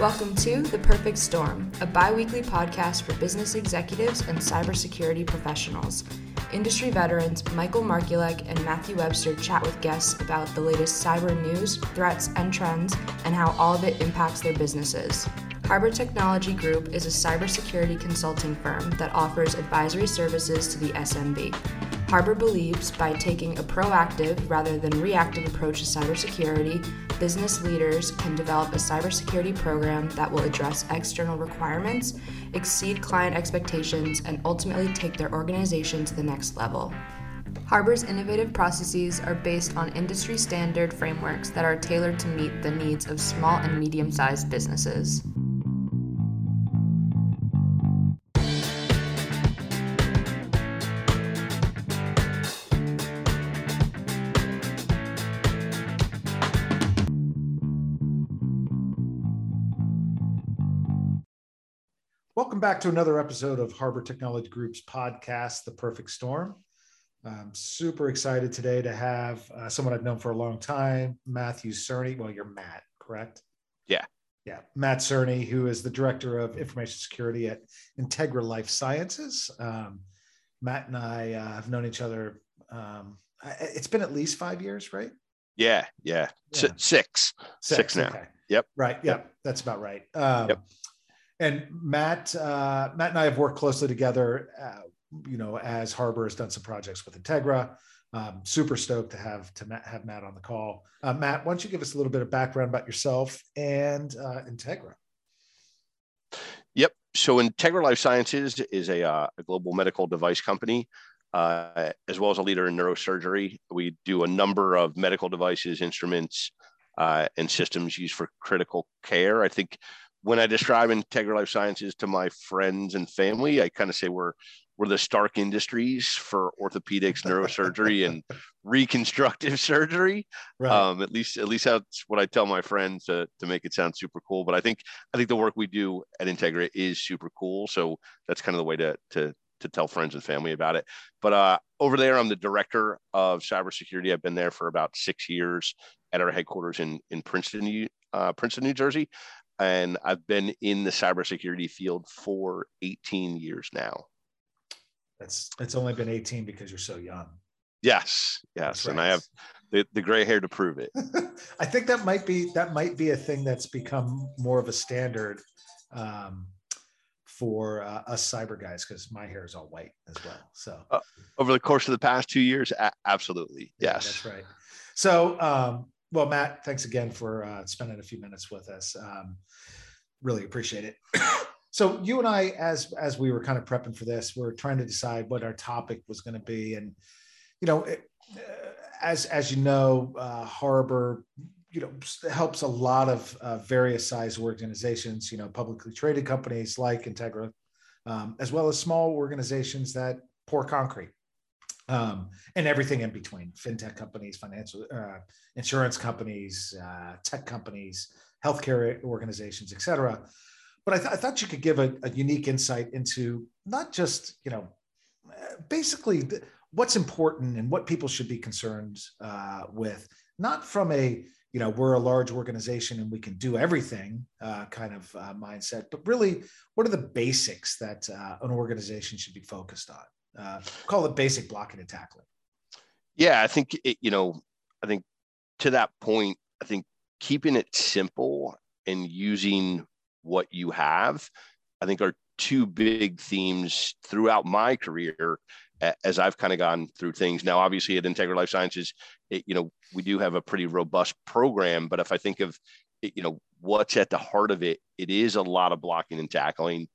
Welcome to The Perfect Storm, a bi weekly podcast for business executives and cybersecurity professionals. Industry veterans Michael Markulec and Matthew Webster chat with guests about the latest cyber news, threats, and trends, and how all of it impacts their businesses. Harbor Technology Group is a cybersecurity consulting firm that offers advisory services to the SMB. Harbor believes by taking a proactive rather than reactive approach to cybersecurity, business leaders can develop a cybersecurity program that will address external requirements, exceed client expectations, and ultimately take their organization to the next level. Harbor's innovative processes are based on industry standard frameworks that are tailored to meet the needs of small and medium sized businesses. Welcome back to another episode of Harbor Technology Group's podcast, The Perfect Storm. I'm super excited today to have uh, someone I've known for a long time, Matthew Cerny. Well, you're Matt, correct? Yeah. Yeah. Matt Cerny, who is the Director of Information Security at Integra Life Sciences. Um, Matt and I uh, have known each other. Um, it's been at least five years, right? Yeah. Yeah. yeah. S- six. Six. Six now. Okay. Yep. Right. Yep. yep. That's about right. Um, yep and Matt, uh, Matt and I have worked closely together. Uh, you know, as Harbor has done some projects with Integra. Um, super stoked to have to Matt, have Matt on the call. Uh, Matt, why don't you give us a little bit of background about yourself and uh, Integra? Yep. So Integra Life Sciences is a, uh, a global medical device company. Uh, as well as a leader in neurosurgery. We do a number of medical devices, instruments, uh, and systems used for critical care. I think when I describe Integra Life Sciences to my friends and family, I kind of say we're we're the Stark Industries for orthopedics, neurosurgery, and reconstructive surgery. Right. Um, at least, at least that's what I tell my friends to, to make it sound super cool. But I think I think the work we do at Integra is super cool. So that's kind of the way to to to tell friends and family about it. But uh, over there, I'm the director of cybersecurity. I've been there for about six years at our headquarters in in Princeton, uh, Princeton, New Jersey and I've been in the cybersecurity field for 18 years now. That's it's only been 18 because you're so young. Yes, yes, right. and I have the, the gray hair to prove it. I think that might be that might be a thing that's become more of a standard um, for uh, us cyber guys because my hair is all white as well. So uh, over the course of the past two years, a- absolutely, yeah, yes, that's right. So um, well, Matt, thanks again for uh, spending a few minutes with us. Um, really appreciate it. so you and I, as as we were kind of prepping for this, we are trying to decide what our topic was going to be, and you know, it, uh, as as you know, uh, Harbor, you know, helps a lot of uh, various size organizations, you know, publicly traded companies like Integra, um, as well as small organizations that pour concrete um, and everything in between fintech companies financial uh, insurance companies uh, tech companies healthcare organizations et cetera. But I, th- I thought you could give a, a, unique insight into not just you know basically th- what's important and what people should be concerned uh, with not from a you know we're a large organization and we can do everything uh, kind of uh, mindset but really what are the basics that uh, an organization should be focused on uh, call it basic blocking and tackling. Yeah, I think it, you know, I think to that point, I think keeping it simple and using what you have, I think are two big themes throughout my career as I've kind of gone through things. Now, obviously, at Integra Life Sciences, it, you know, we do have a pretty robust program. But if I think of, you know, what's at the heart of it, it is a lot of blocking and tackling.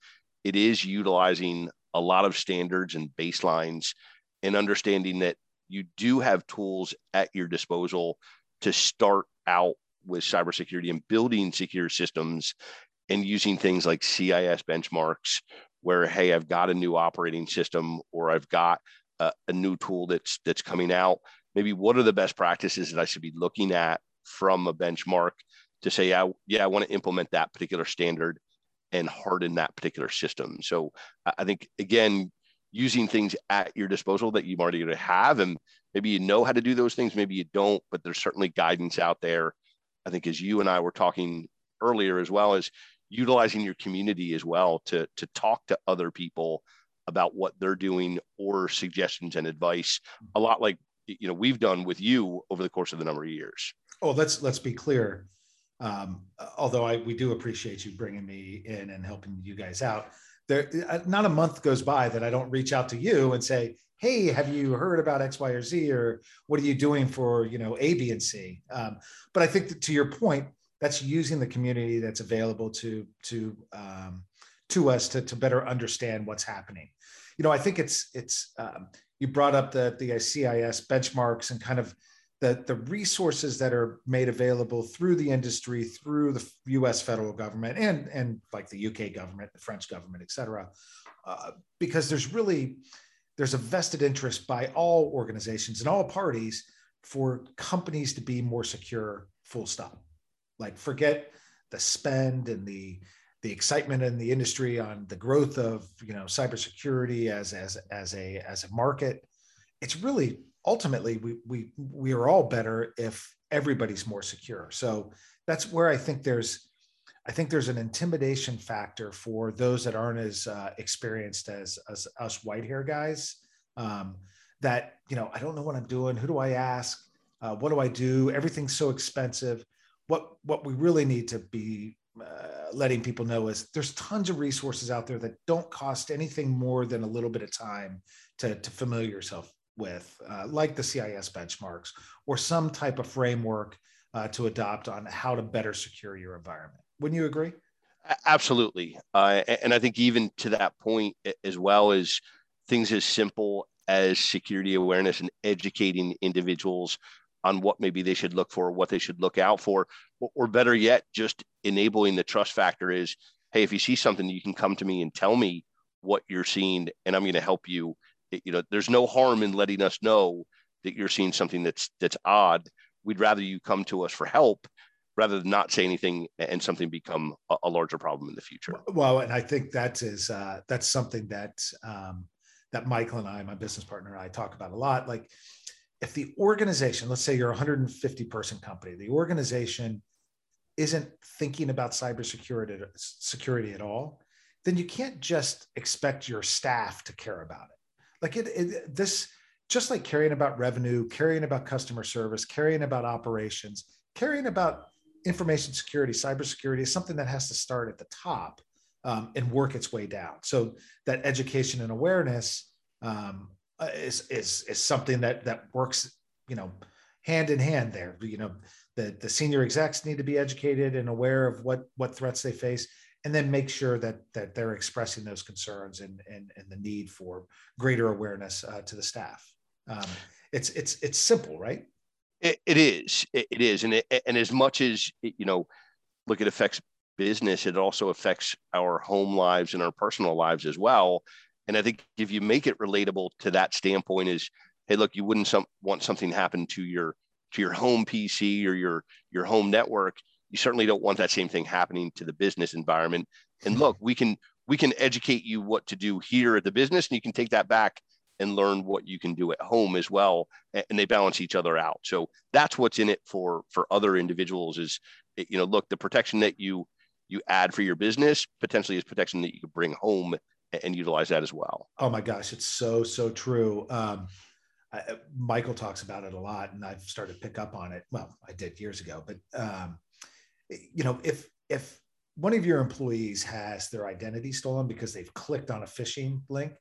It is utilizing a lot of standards and baselines and understanding that you do have tools at your disposal to start out with cybersecurity and building secure systems and using things like CIS benchmarks where hey I've got a new operating system or I've got a, a new tool that's that's coming out. Maybe what are the best practices that I should be looking at from a benchmark to say yeah, yeah I want to implement that particular standard and harden that particular system. So I think again, using things at your disposal that you've already have, and maybe you know how to do those things, maybe you don't, but there's certainly guidance out there. I think as you and I were talking earlier, as well as utilizing your community as well to to talk to other people about what they're doing or suggestions and advice a lot like you know we've done with you over the course of the number of years oh let's let's be clear um, although I we do appreciate you bringing me in and helping you guys out. There, uh, not a month goes by that I don't reach out to you and say, "Hey, have you heard about X, Y, or Z, or what are you doing for you know A, B, and C?" Um, but I think that to your point, that's using the community that's available to to um, to us to to better understand what's happening. You know, I think it's it's um, you brought up the the CIS benchmarks and kind of the, the resources that are made available through the industry, through the US federal government and, and like the UK government, the French government, et cetera, uh, because there's really, there's a vested interest by all organizations and all parties for companies to be more secure, full stop. Like forget the spend and the, the excitement in the industry on the growth of you know cybersecurity as as as a as a market it's really ultimately we we we are all better if everybody's more secure. So that's where i think there's i think there's an intimidation factor for those that aren't as uh, experienced as, as us white hair guys um, that you know i don't know what i'm doing who do i ask uh, what do i do everything's so expensive. What what we really need to be uh, letting people know is there's tons of resources out there that don't cost anything more than a little bit of time to, to familiar yourself with, uh, like the CIS benchmarks, or some type of framework uh, to adopt on how to better secure your environment. Wouldn't you agree? Absolutely. Uh, and I think even to that point, as well as things as simple as security awareness and educating individuals on what maybe they should look for, what they should look out for, or better yet, just enabling the trust factor is, hey, if you see something, you can come to me and tell me what you're seeing, and I'm going to help you you know, there's no harm in letting us know that you're seeing something that's that's odd. We'd rather you come to us for help rather than not say anything and something become a, a larger problem in the future. Well, and I think that is uh, that's something that um, that Michael and I, my business partner, and I talk about a lot. Like, if the organization, let's say you're a 150 person company, the organization isn't thinking about cybersecurity security at all, then you can't just expect your staff to care about it like it, it this just like caring about revenue caring about customer service caring about operations caring about information security cybersecurity is something that has to start at the top um, and work its way down. So that education and awareness um, is, is is something that that works you know hand in hand there. You know the the senior execs need to be educated and aware of what what threats they face and then make sure that that they're expressing those concerns and and, and the need for greater awareness uh, to the staff. Um, it's it's it's simple, right? it, it is. It, it is, and it, and as much as you know, look, it affects business. It also affects our home lives and our personal lives as well. And I think if you make it relatable to that standpoint, is hey, look, you wouldn't some, want something happen to your to your home PC or your your home network you certainly don't want that same thing happening to the business environment. And look, we can we can educate you what to do here at the business, and you can take that back and learn what you can do at home as well and they balance each other out. So that's what's in it for for other individuals is you know look the protection that you you add for your business potentially is protection that you could bring home and utilize that as well. Oh my gosh it's so so true. Um, I, michael talks about it a lot and i've started to pick up on it. Well i did years ago but um, you know, if if one of your employees has their identity stolen because they've clicked on a phishing link,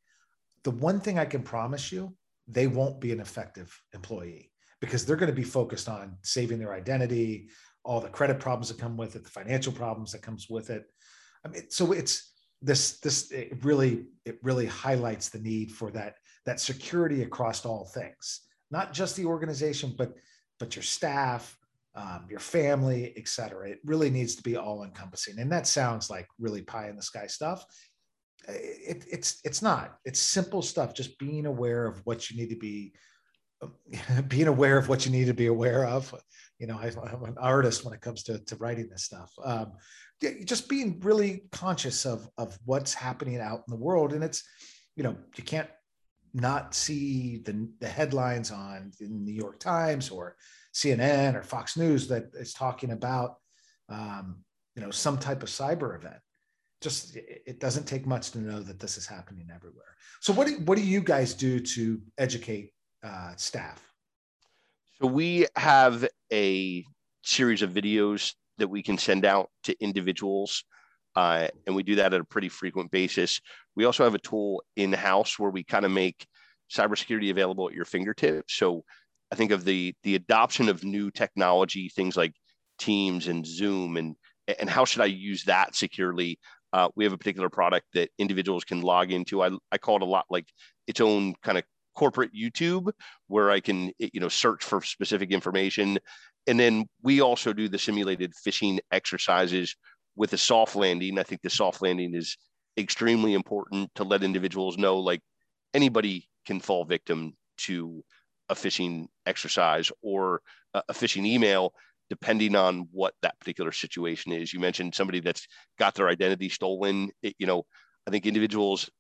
the one thing I can promise you, they won't be an effective employee because they're going to be focused on saving their identity, all the credit problems that come with it, the financial problems that comes with it. I mean, so it's this this it really it really highlights the need for that that security across all things, not just the organization, but but your staff, um, your family, et cetera. It really needs to be all encompassing. And that sounds like really pie in the sky stuff. It, it's it's not. It's simple stuff. Just being aware of what you need to be, being aware of what you need to be aware of. You know, I, am an artist when it comes to, to writing this stuff. Um, just being really conscious of of what's happening out in the world, and it's, you know, you can't not see the the headlines on the New York Times or CNN or Fox News that is talking about um, you know some type of cyber event. Just it doesn't take much to know that this is happening everywhere. So what do, what do you guys do to educate uh, staff? So we have a series of videos that we can send out to individuals uh, and we do that at a pretty frequent basis. We also have a tool in house where we kind of make cybersecurity available at your fingertips. So i think of the the adoption of new technology things like teams and zoom and and how should I use that securely? Uh, we have a particular product that individuals can log into. I, I call it a lot like its own kind of corporate YouTube where I can, you know, search for specific information. And then we also do the simulated phishing exercises with a soft landing. I think the soft landing is extremely important to let individuals know like anybody can fall victim to a phishing exercise or a phishing email depending on what that particular situation is. You mentioned somebody that's got their identity stolen. It, you know, I think individuals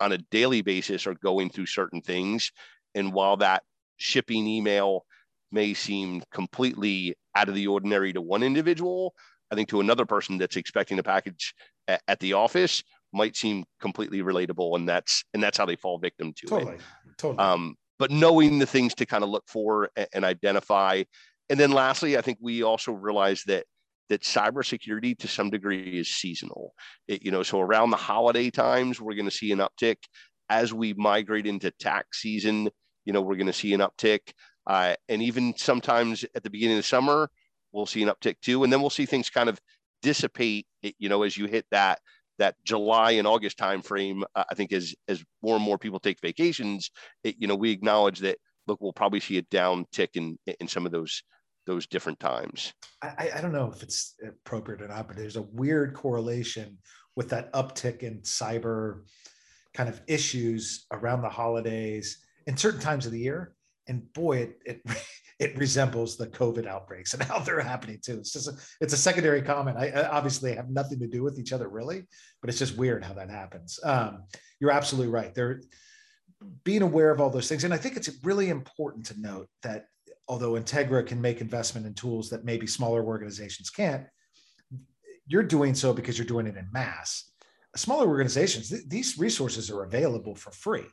on a daily basis are going through certain things. And while that shipping email may seem completely out of the ordinary to one individual, I think to another person that's expecting a package at, at the office might seem completely relatable. And that's and that's how they fall victim to totally, it. Totally. Um, but knowing the things to kind of look for and, and identify and then lastly, I think we also realize that that cybersecurity to some degree is seasonal. It, you know, so around the holiday times, we're going to see an uptick. As we migrate into tax season, you know, we're going to see an uptick. Uh, and even sometimes at the beginning of summer, we'll see an uptick too. And then we'll see things kind of dissipate, you know, as you hit that that July and August timeframe. Uh, I think as as more and more people take vacations, it, you know, we acknowledge that look, we'll probably see a downtick in in some of those those different times? I, I don't know if it's appropriate or not, but there's a weird correlation with that uptick in cyber kind of issues around the holidays and certain times of the year. And boy, it it, it resembles the COVID outbreaks and how they're happening too. It's just a, it's a secondary comment. I, I obviously have nothing to do with each other really, but it's just weird how that happens. Um, you're absolutely right. There, being aware of all those things, and I think it's really important to note that although Integra can make investment in tools that maybe smaller organizations can't, you're doing so because you're doing it in mass. Smaller organizations, th- these resources are available for free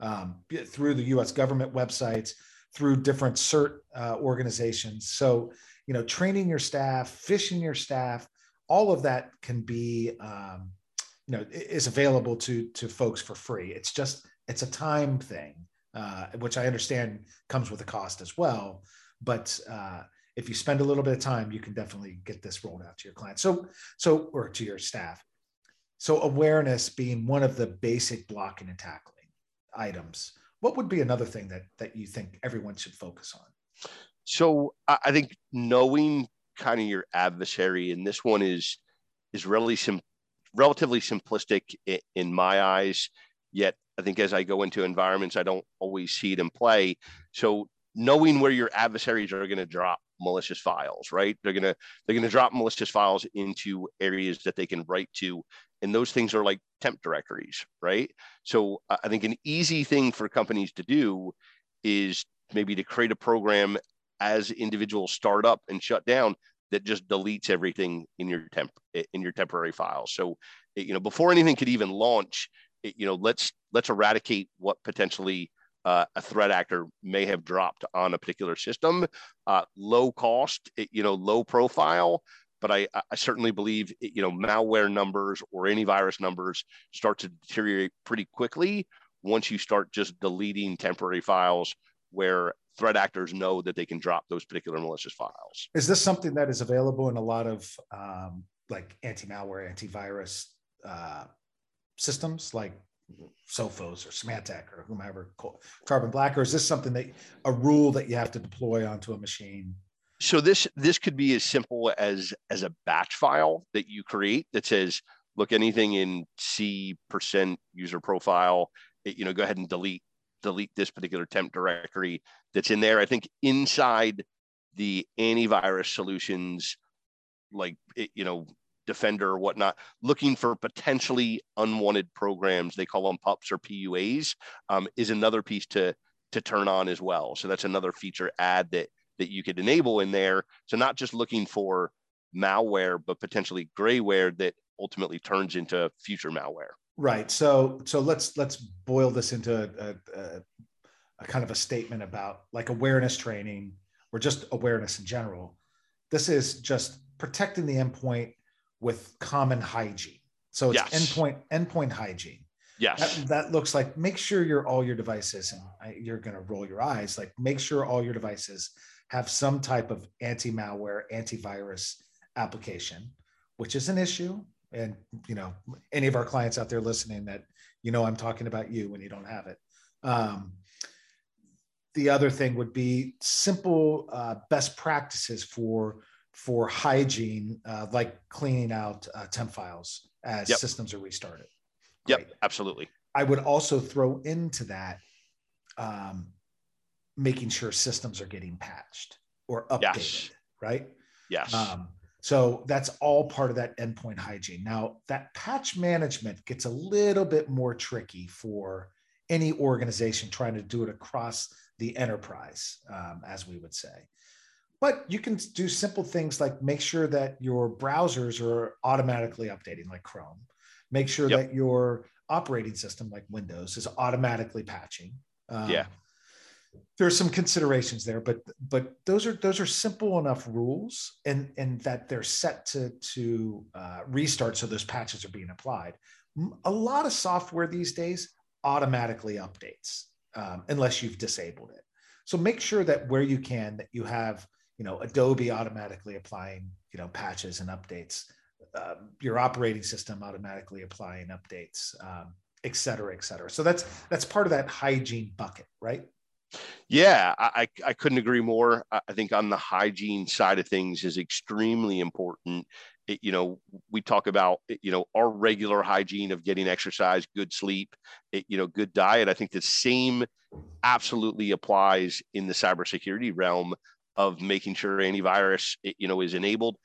um, through the US government websites, through different CERT uh, organizations. So, you know, training your staff, phishing your staff, all of that can be, um, you know, is available to to folks for free. It's just it's a time thing uh, which I understand comes with a cost as well. But uh, if you spend a little bit of time, you can definitely get this rolled out to your clients. So, so or to your staff. So awareness being one of the basic blocking and tackling items. What would be another thing that that you think everyone should focus on? So I think knowing kind of your adversary, and this one is is really sim- relatively simplistic in my eyes. Yet I think as I go into environments, I don't always see it in play. So knowing where your adversaries are going to drop malicious files, right? They're gonna they're gonna drop malicious files into areas that they can write to, and those things are like temp directories, right? So I think an easy thing for companies to do is maybe to create a program as individuals start up and shut down that just deletes everything in your temp in your temporary files. So you know before anything could even launch, you know let's let's eradicate what potentially uh, a threat actor may have dropped on a particular system uh, low cost you know low profile but I, I certainly believe you know malware numbers or any virus numbers start to deteriorate pretty quickly once you start just deleting temporary files where threat actors know that they can drop those particular malicious files. Is this something that is available in a lot of um, like anti-malware, antivirus uh, systems like Sophos or Symantec or whomever, Carbon Black, or is this something that a rule that you have to deploy onto a machine? So this this could be as simple as as a batch file that you create that says, look, anything in C percent user profile, you know, go ahead and delete delete this particular temp directory that's in there. I think inside the antivirus solutions, like you know, Defender or whatnot, looking for potentially unwanted programs. They call them PUPs or PUAs. Um, is another piece to to turn on as well. So that's another feature add that that you could enable in there. So not just looking for malware, but potentially grayware that ultimately turns into future malware. Right. So so let's let's boil this into a, a, a kind of a statement about like awareness training or just awareness in general. This is just protecting the endpoint with common hygiene. So it's yes. endpoint endpoint hygiene. Yes. That, that, looks like make sure your all your devices and I, you're going to roll your eyes like make sure all your devices have some type of anti-malware, antivirus application, which is an issue. And you know, any of our clients out there listening that you know I'm talking about you when you don't have it. Um, the other thing would be simple uh, best practices for for hygiene, uh, like cleaning out uh, temp files as yep. systems are restarted. Great. Yep, absolutely. I would also throw into that um, making sure systems are getting patched or updated, yes. right? Yes. Um, so that's all part of that endpoint hygiene. Now, that patch management gets a little bit more tricky for any organization trying to do it across the enterprise, um, as we would say. But you can do simple things like make sure that your browsers are automatically updating, like Chrome. Make sure yep. that your operating system, like Windows, is automatically patching. Um, yeah. There's some considerations there, but but those are those are simple enough rules, and and that they're set to to uh, restart, so those patches are being applied. A lot of software these days automatically updates um, unless you've disabled it. So make sure that where you can that you have you know adobe automatically applying you know patches and updates um, your operating system automatically applying updates um, et cetera et cetera so that's that's part of that hygiene bucket right yeah i i couldn't agree more. I think on the hygiene side of things is extremely important. It, you know we talk about you know our regular hygiene of getting exercise good sleep it, you know good diet. I think the same absolutely applies in the cybersecurity realm of making sure antivirus you know is enabled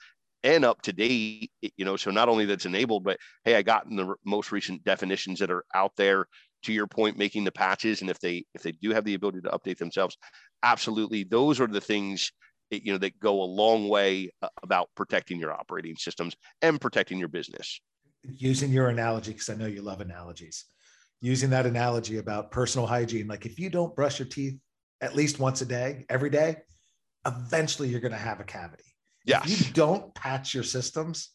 and up to date you know so not only that's enabled but hey i got in the most recent definitions that are out there to your point making the patches and if they if they do have the ability to update themselves absolutely those are the things you know that go a long way uh, about protecting your operating systems and protecting your business using your analogy because i know you love analogies using that analogy about personal hygiene like if you don't brush your teeth at least once a day every day eventually you're going to have a cavity. Yeah. If you don't patch your systems,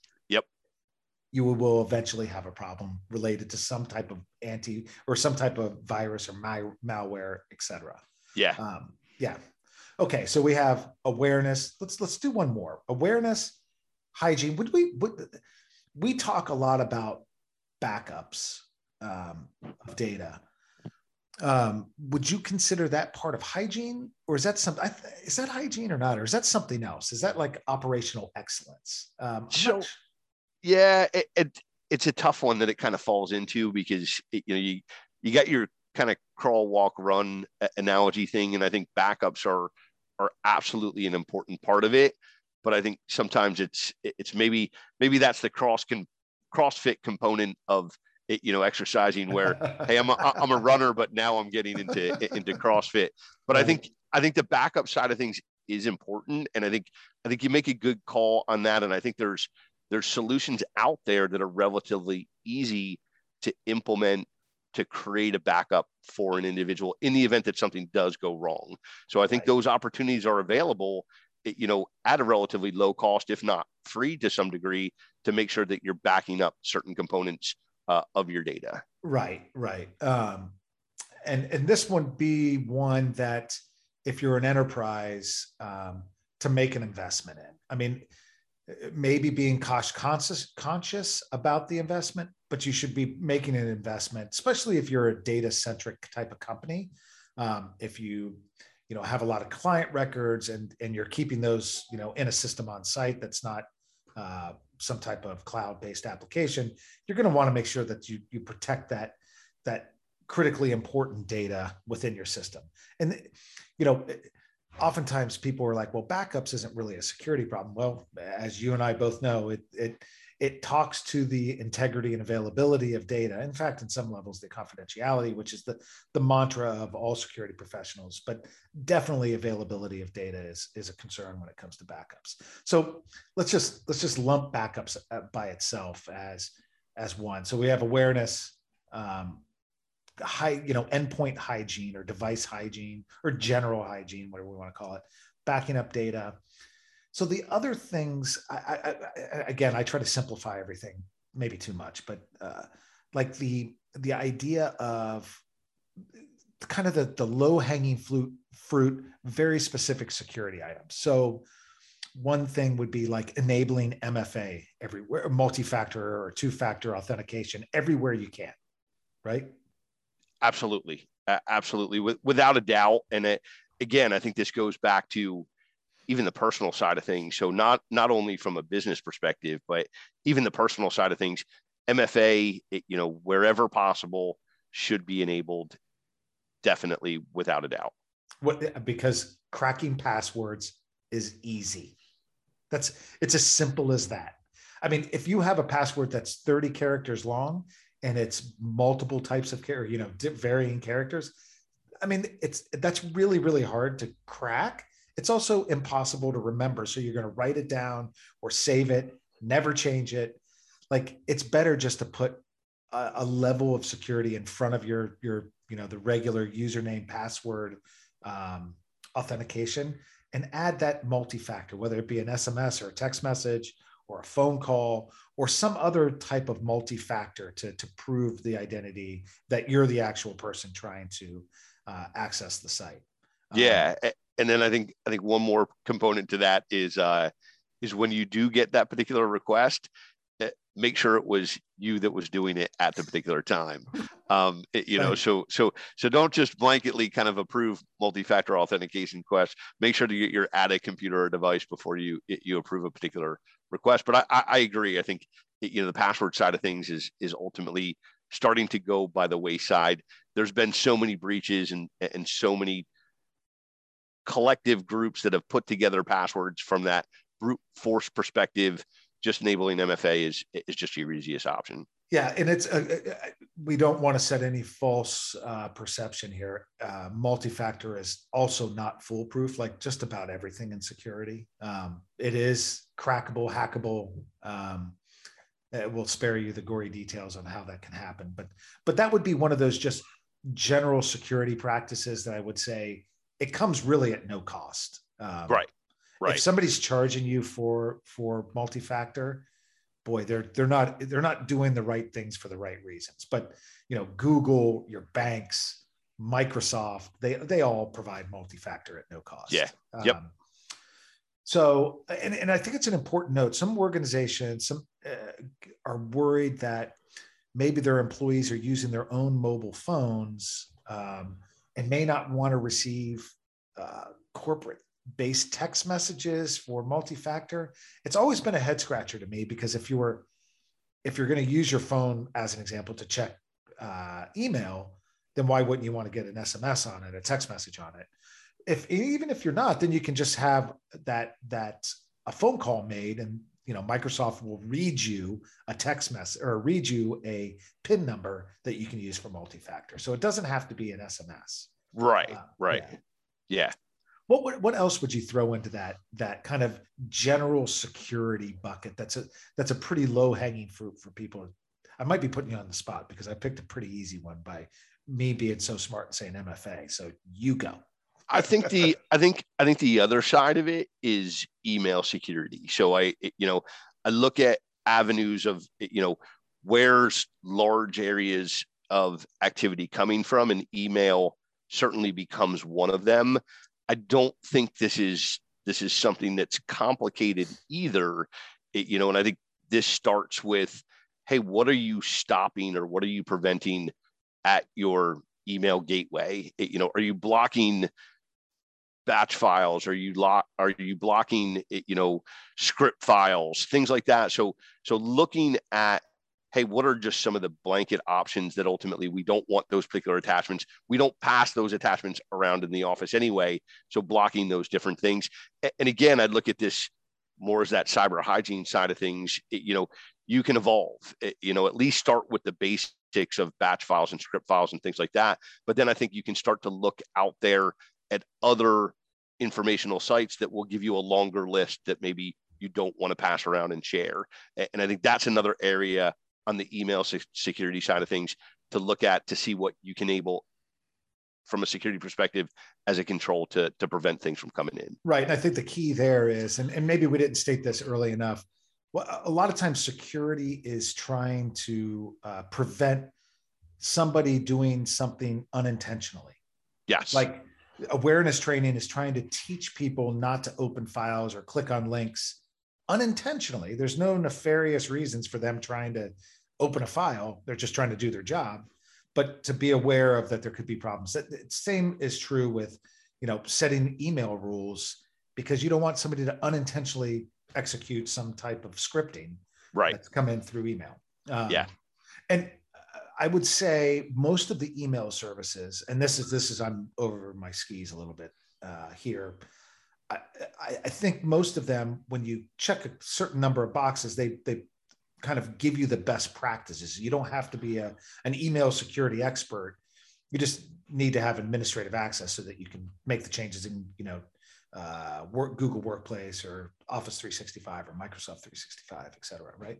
you will eventually have a problem related to some type of anti or some type of virus or my, malware, etc. Yeah. Um, yeah. Okay, so we have awareness. Let's let's do one more. Awareness, hygiene. Would we would we talk a lot about backups um, of data? um, would you consider that part of hygiene or is that something is that hygiene or not or is that something else is that like operational excellence um, so. Yeah it, it, it's a tough one that it kind of falls into because it, you know you you got your kind of crawl walk run analogy thing and i think backups are are absolutely an important part of it. But i think sometimes it's it's maybe maybe that's the cross can crossfit component of you know exercising where hey I'm a, I'm a runner but now I'm getting into into CrossFit. But I think I think the backup side of things is important and I think I think you make a good call on that and I think there's there's solutions out there that are relatively easy to implement to create a backup for an individual in the event that something does go wrong so I think right. those opportunities are available you know at a relatively low cost if not free to some degree to make sure that you're backing up certain components uh, of your data. Right, right. Um, and and this would be one that if you're an enterprise um, to make an investment in. I mean, maybe being cost conscious conscious about the investment, but you should be making an investment, especially if you're a data centric type of company. Um, if you you know have a lot of client records and and you're keeping those you know in a system on site that's not uh, some type of cloud-based application, you're going to want to make sure that you you protect that that critically important data within your system. And you know, oftentimes people are like, "Well, backups isn't really a security problem." Well, as you and I both know, it it it talks to the integrity and availability of data. In fact, in some levels, the confidentiality, which is the, the mantra of all security professionals, but definitely availability of data is, is a concern when it comes to backups. So let's just let's just lump backups uh, by itself as as one. So we have awareness, um, high, you know, endpoint hygiene or device hygiene or general hygiene, whatever we want to call it, backing up data so the other things, I, I, I, again, I try to simplify everything, maybe too much, but uh, like the the idea of kind of the, the low hanging fruit, fruit, very specific security items. So one thing would be like enabling MFA everywhere, multi-factor or two-factor authentication everywhere you can, right? Absolutely, absolutely, without a doubt. And it, again, I think this goes back to even the personal side of things. So not not only from a business perspective, but even the personal side of things. MFA, it, you know, wherever possible, should be enabled, definitely without a doubt. What because cracking passwords is easy. That's it's as simple as that. I mean, if you have a password that's 30 characters long and it's multiple types of care, you know, varying characters, I mean, it's that's really really hard to crack it's also impossible to remember. So you're going to write it down or save it, never change it. Like it's better just to put a, a level of security in front of your your you know the regular username password um, authentication and add that multi-factor, whether it be an SMS or a text message or a phone call or some other type of multi-factor to, to prove the identity that you're the actual person trying to uh, access the site. Yeah, um, and then I think I think one more component to that is uh, is when you do get that particular request, eh, make sure it was you that was doing it at the particular time. Um, it, you know, so so so don't just blanketly kind of approve multi-factor authentication requests. Make sure to get your at a computer or device before you you approve a particular request. But I, I agree. I think you know the password side of things is is ultimately starting to go by the wayside. There's been so many breaches and and so many collective groups that have put together passwords from that brute force perspective just enabling mfa is is just your easiest option yeah and it's uh, uh, uh, we don't want to set any false uh, perception here uh, multi-factor is also not foolproof like just about everything in security um, it is crackable hackable um, it will spare you the gory details on how that can happen but but that would be one of those just general security practices that i would say it comes really at no cost. Um, right. Right. If somebody's charging you for for multi-factor, boy, they're they're not they're not doing the right things for the right reasons. But you know, Google, your banks, Microsoft, they they all provide multi-factor at no cost. Yeah. Yep. Um, so, and, and I think it's an important note. Some organizations some uh, are worried that maybe their employees are using their own mobile phones um, and may not want to receive uh, corporate based text messages for multi-factor it's always been a head scratcher to me because if you were if you're going to use your phone as an example to check uh, email then why wouldn't you want to get an sms on it a text message on it if even if you're not then you can just have that that a phone call made and you know microsoft will read you a text message or read you a pin number that you can use for multi-factor so it doesn't have to be an sms right uh, right yeah. yeah. What, what else would you throw into that that kind of general security bucket that's a that's a pretty low hanging fruit for people i might be putting you on the spot because i picked a pretty easy one by me being so smart and saying mfa so you go I think the I think I think the other side of it is email security. So I you know I look at avenues of you know where's large areas of activity coming from and email certainly becomes one of them. I don't think this is this is something that's complicated either. It, you know, and I think this starts with, hey, what are you stopping or what are you preventing at your email gateway? It, you know, are you blocking batch files are you lock are you blocking you know script files things like that so so looking at hey what are just some of the blanket options that ultimately we don't want those particular attachments we don't pass those attachments around in the office anyway so blocking those different things and again i'd look at this more as that cyber hygiene side of things it, you know you can evolve. It, you know, at least start with the basics of batch files and script files and things like that. But then I think you can start to look out there at other informational sites that will give you a longer list that maybe you don't want to pass around and share. And I think that's another area on the email security side of things to look at to see what you can able from a security perspective as a control to, to prevent things from coming in. Right. And I think the key there is, and, and maybe we didn't state this early enough. Well, a lot of times security is trying to uh, prevent somebody doing something unintentionally. Yes. Like awareness training is trying to teach people not to open files or click on links unintentionally. There's no nefarious reasons for them trying to open a file. They're just trying to do their job but to be aware of that there could be problems. The same is true with, you know, setting email rules because you don't want somebody to unintentionally execute some type of scripting right that's come in through email. Um, yeah, and I would say most of the email services, and this is this is I'm over my skis a little bit uh, here. I, I think most of them, when you check a certain number of boxes, they they kind of give you the best practices. You don't have to be a, an email security expert. You just need to have administrative access so that you can make the changes in, you know, uh, work, Google Workplace or Office 365 or Microsoft 365, et cetera, right?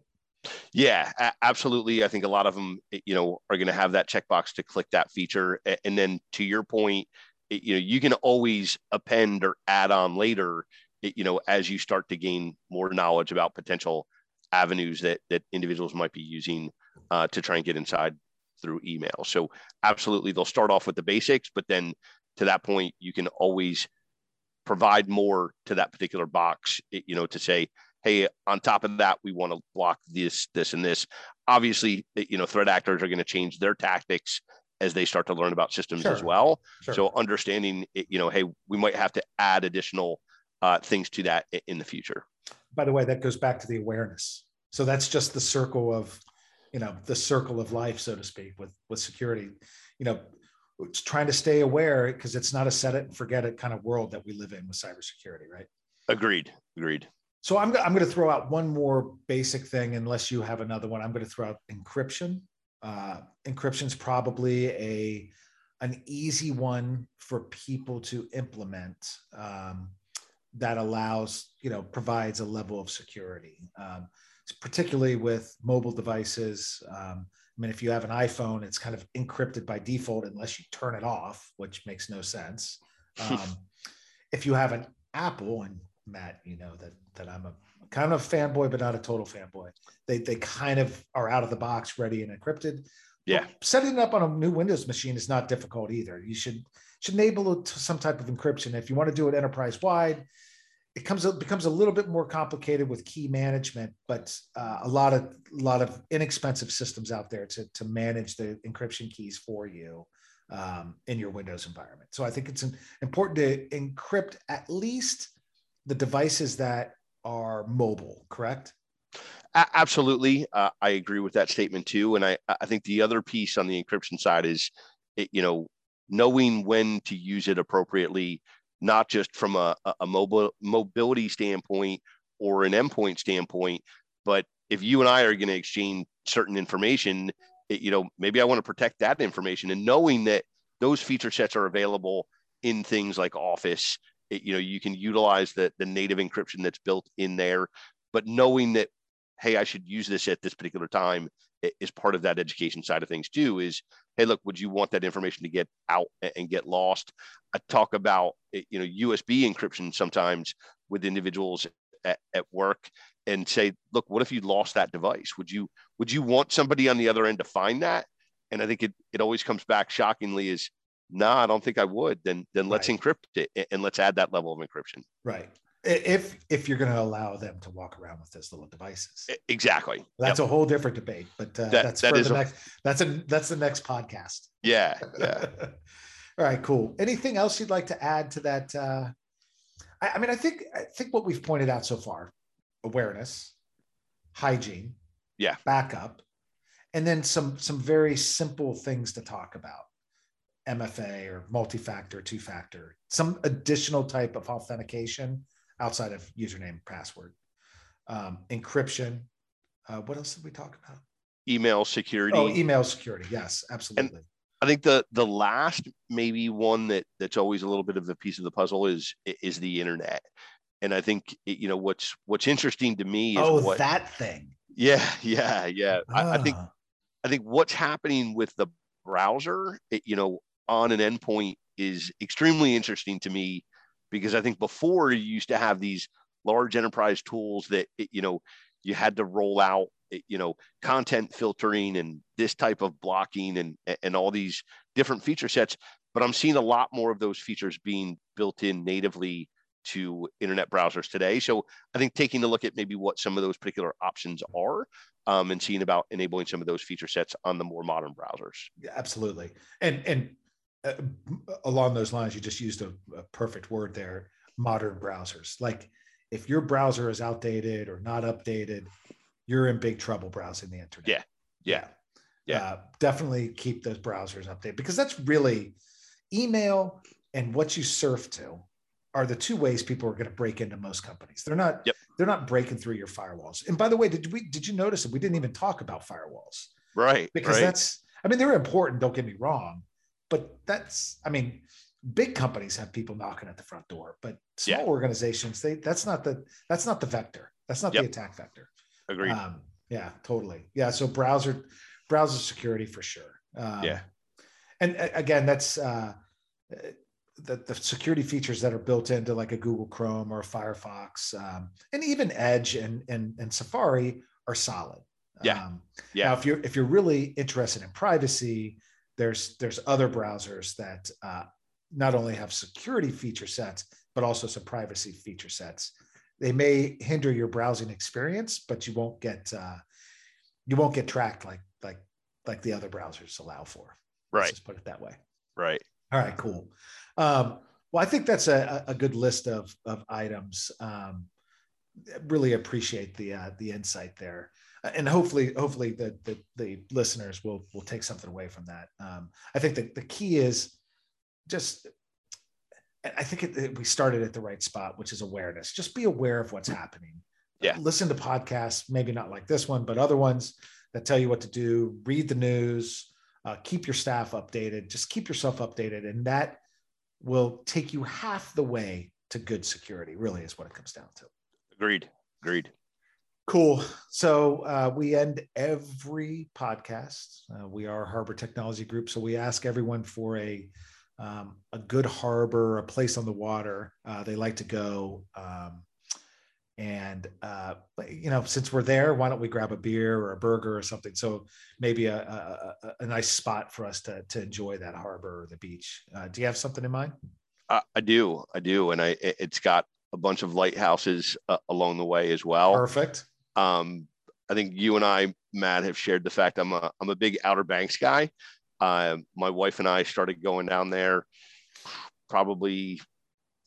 Yeah, absolutely. I think a lot of them, you know, are going to have that checkbox to click that feature. And then to your point, you know, you can always append or add on later, you know, as you start to gain more knowledge about potential avenues that that individuals might be using uh, to try and get inside through email. So absolutely, they'll start off with the basics, but then to that point, you can always provide more to that particular box. You know, to say, hey, on top of that, we want to block this, this, and this. Obviously, you know, threat actors are going to change their tactics as they start to learn about systems sure. as well. Sure. So understanding, you know, hey, we might have to add additional uh, things to that in the future by the way, that goes back to the awareness. So that's just the circle of, you know, the circle of life, so to speak, with with security. You know, trying to stay aware because it's not a set it and forget it kind of world that we live in with cybersecurity, right? Agreed. Agreed. So I'm, I'm going to throw out one more basic thing, unless you have another one. I'm going to throw out encryption. Uh, encryption is probably a an easy one for people to implement. Um, that allows, you know, provides a level of security, um, particularly with mobile devices. Um, I mean, if you have an iPhone, it's kind of encrypted by default unless you turn it off, which makes no sense. Um, if you have an Apple, and Matt, you know that that I'm a kind of fanboy, but not a total fanboy. They they kind of are out of the box, ready and encrypted. Yeah, well, setting it up on a new Windows machine is not difficult either. You should should enable some type of encryption. If you want to do it enterprise wide, it comes it becomes a little bit more complicated with key management, but uh, a lot of a lot of inexpensive systems out there to to manage the encryption keys for you um, in your Windows environment. So I think it's important to encrypt at least the devices that are mobile. Correct? Absolutely, uh, I agree with that statement too. And I I think the other piece on the encryption side is, it, you know, knowing when to use it appropriately, not just from a, a mobile mobility standpoint or an endpoint standpoint, but if you and I are going to exchange certain information, it, you know, maybe I want to protect that information and knowing that those feature sets are available in things like Office, it, you know, you can utilize the, the native encryption that's built in there, but knowing that, hey, I should use this at this particular time is part of that education side of things too is hey look would you want that information to get out and get lost? I talk about you know usb encryption sometimes with individuals at, at work and say look what if you lost that device? Would you would you want somebody on the other end to find that? And i think it, it always comes back shockingly is no nah, i don't think i would then then let's right. encrypt it and let's add that level of encryption. Right. If if you're going to allow them to walk around with those little devices. Exactly. That's yep. a whole different debate but uh, that, that's that for the a, next that's a that's the next podcast. Yeah yeah. All right cool. Anything else you'd like to add to that uh, I, I mean i think i think what we've pointed out so far awareness hygiene yeah. backup and then some some very simple things to talk about mfa or multi-factor two-factor some additional type of authentication outside of username password um, encryption Uh, what else did we talk about? Email security. Oh, email security. Yes, absolutely. And I think the the last maybe one that that's always a little bit of a piece of the puzzle is is the internet. And I think you know what's what's interesting to me is oh what, that thing. Yeah, yeah, yeah. I, I think Ah. I think what's happening with the browser, it, you know, on an endpoint is extremely interesting to me because I think before you used to have these large enterprise tools that you know you had to roll out you know content filtering and this type of blocking and and all these different feature sets but i'm seeing a lot more of those features being built in natively to internet browsers today so i think taking a look at maybe what some of those particular options are um, and seeing about enabling some of those feature sets on the more modern browsers Yeah, absolutely. And and uh, along those lines, you just used a, a perfect word there. Modern browsers. Like if your browser is outdated or not updated, you're in big trouble browsing the internet. Yeah. Yeah. Yeah. Uh, definitely keep those browsers updated because that's really email and what you surf to are the two ways people are going to break into most companies. They're not. Yep. They're not breaking through your firewalls. And by the way, did we did you notice that we didn't even talk about firewalls? right because right. that's i mean they're important don't get me wrong but that's i mean big companies have people knocking at the front door but small Yeah. organizations they that's not the that's not the vector that's not Yep. the attack vector agreed um yeah totally yeah so browser browser security for sure um, Yeah. and again that's uh the, the security features that are built into like a google chrome or a firefox um, and even edge and, and and safari are solid Yeah. um, Yeah. now, if you're if you're really interested in privacy, there's there's other browsers that uh, not only have security feature sets but also some privacy feature sets. They may hinder your browsing experience, but you won't get uh, you won't get tracked like like like the other browsers allow for. Right. Let's just put it that way. right All right, cool. Um, well, I think that's a, a good list of of items. Um, really appreciate the uh, the insight there, and hopefully, hopefully the the, the listeners will will take something away from that. Um, I think that the key is just. I think it, it- we started at the right spot, which is awareness. Just be aware of what's happening. Yeah. Listen to podcasts, maybe not like this one, but other ones that tell you what to do. Read the news. Uh, keep your staff updated. Just keep yourself updated, and that will take you half the way to good security. Really, is what it comes down to. agreed agreed Cool. So uh, we end every podcast. Uh, we are Harbor Technology Group, so we ask everyone for a um, a good harbor, a place on the water uh, they like to go. Um, and uh, you know, since we're there, why don't we grab a beer or a burger or something? So maybe a, a, a- nice spot for us to to enjoy that harbor or the beach. Uh, do you have something in mind? I, I do, I do, and I it- it's got a bunch of lighthouses uh, along the way as well. Perfect. Um, I think you and I, Matt, have shared the fact I'm a I'm a big Outer Banks guy. Uh, my wife and I started going down there probably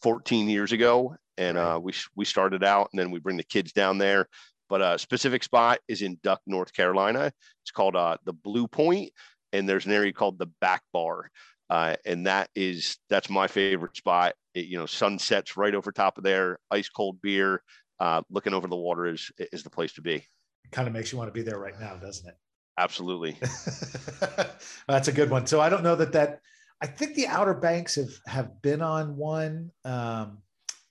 14 years ago, and uh, we we started out, and then we bring the kids down there. But a specific spot is in Duck, North Carolina. It's called uh, the Blue Point, and there's an area called the Back Bar, uh, and that is that's my favorite spot. It, you know, sunsets right over top of there, ice cold beer, uh, looking over the water is is the place to be. Kind of makes you want to be there right now, doesn't it? Absolutely. That's a good one. So I don't know that that. I think the Outer Banks have have been on one. Um,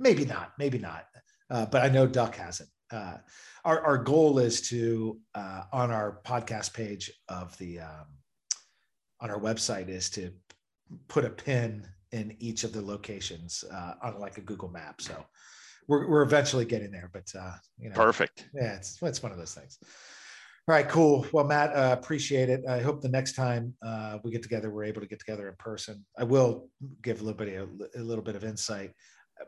maybe not. Maybe not. Uh, but I know Duck hasn't. Uh, our our goal is to uh, on our podcast page of the um, on our website is to put a pin in each of the locations uh, on like a Google map. So we're we're eventually getting there, but uh, you know, Perfect. yeah, it's it's one of those things. All right, cool. Well, Matt, uh, appreciate it. I hope the next time uh, we get together, we're able to get together in person. I will give a little bit of, a little bit of insight.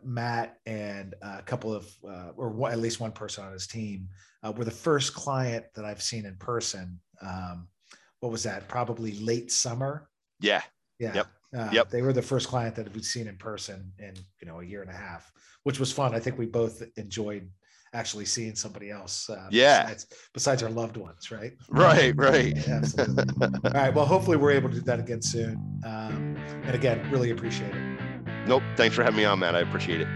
Matt and a couple of, uh, or one, at least one person on his team, uh, were the first client that I've seen in person. Um, what was that? Probably late summer. Yeah. Yeah. Yep. Uh, Yep. They were the first client that we'd seen in person in you know a year and a half, which was fun. I think we both enjoyed actually seeing somebody else. Uh, Yeah. Besides, besides our loved ones, right? Right. Right. Yeah, absolutely. All right. Well, hopefully we're able to do that again soon. Um, and again, really appreciate it. Nope. Thanks for having me on, Matt. I appreciate it.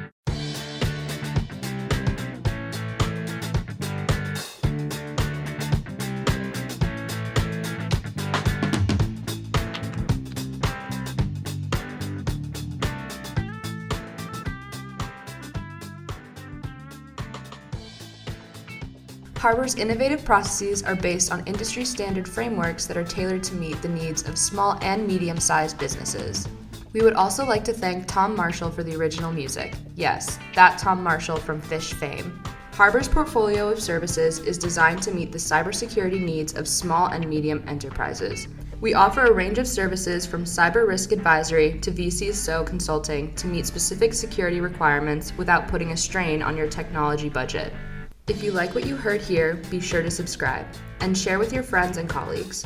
Harbor's innovative processes are based on industry standard frameworks that are tailored to meet the needs of small and medium sized businesses. We would also like to thank Tom Marshall for the original music. Yes, that Tom Marshall from Phish fame. Harbor's portfolio of services is designed to meet the cybersecurity needs of small and medium enterprises. We offer a range of services from cyber risk advisory to VCSO consulting to meet specific security requirements without putting a strain on your technology budget. If you like what you heard here, be sure to subscribe and share with your friends and colleagues.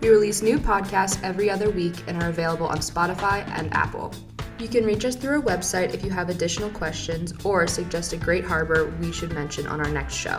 We release new podcasts every other week and are available on Spotify and Apple. You can reach us through our website if you have additional questions or suggest a great harbor we should mention on our next show.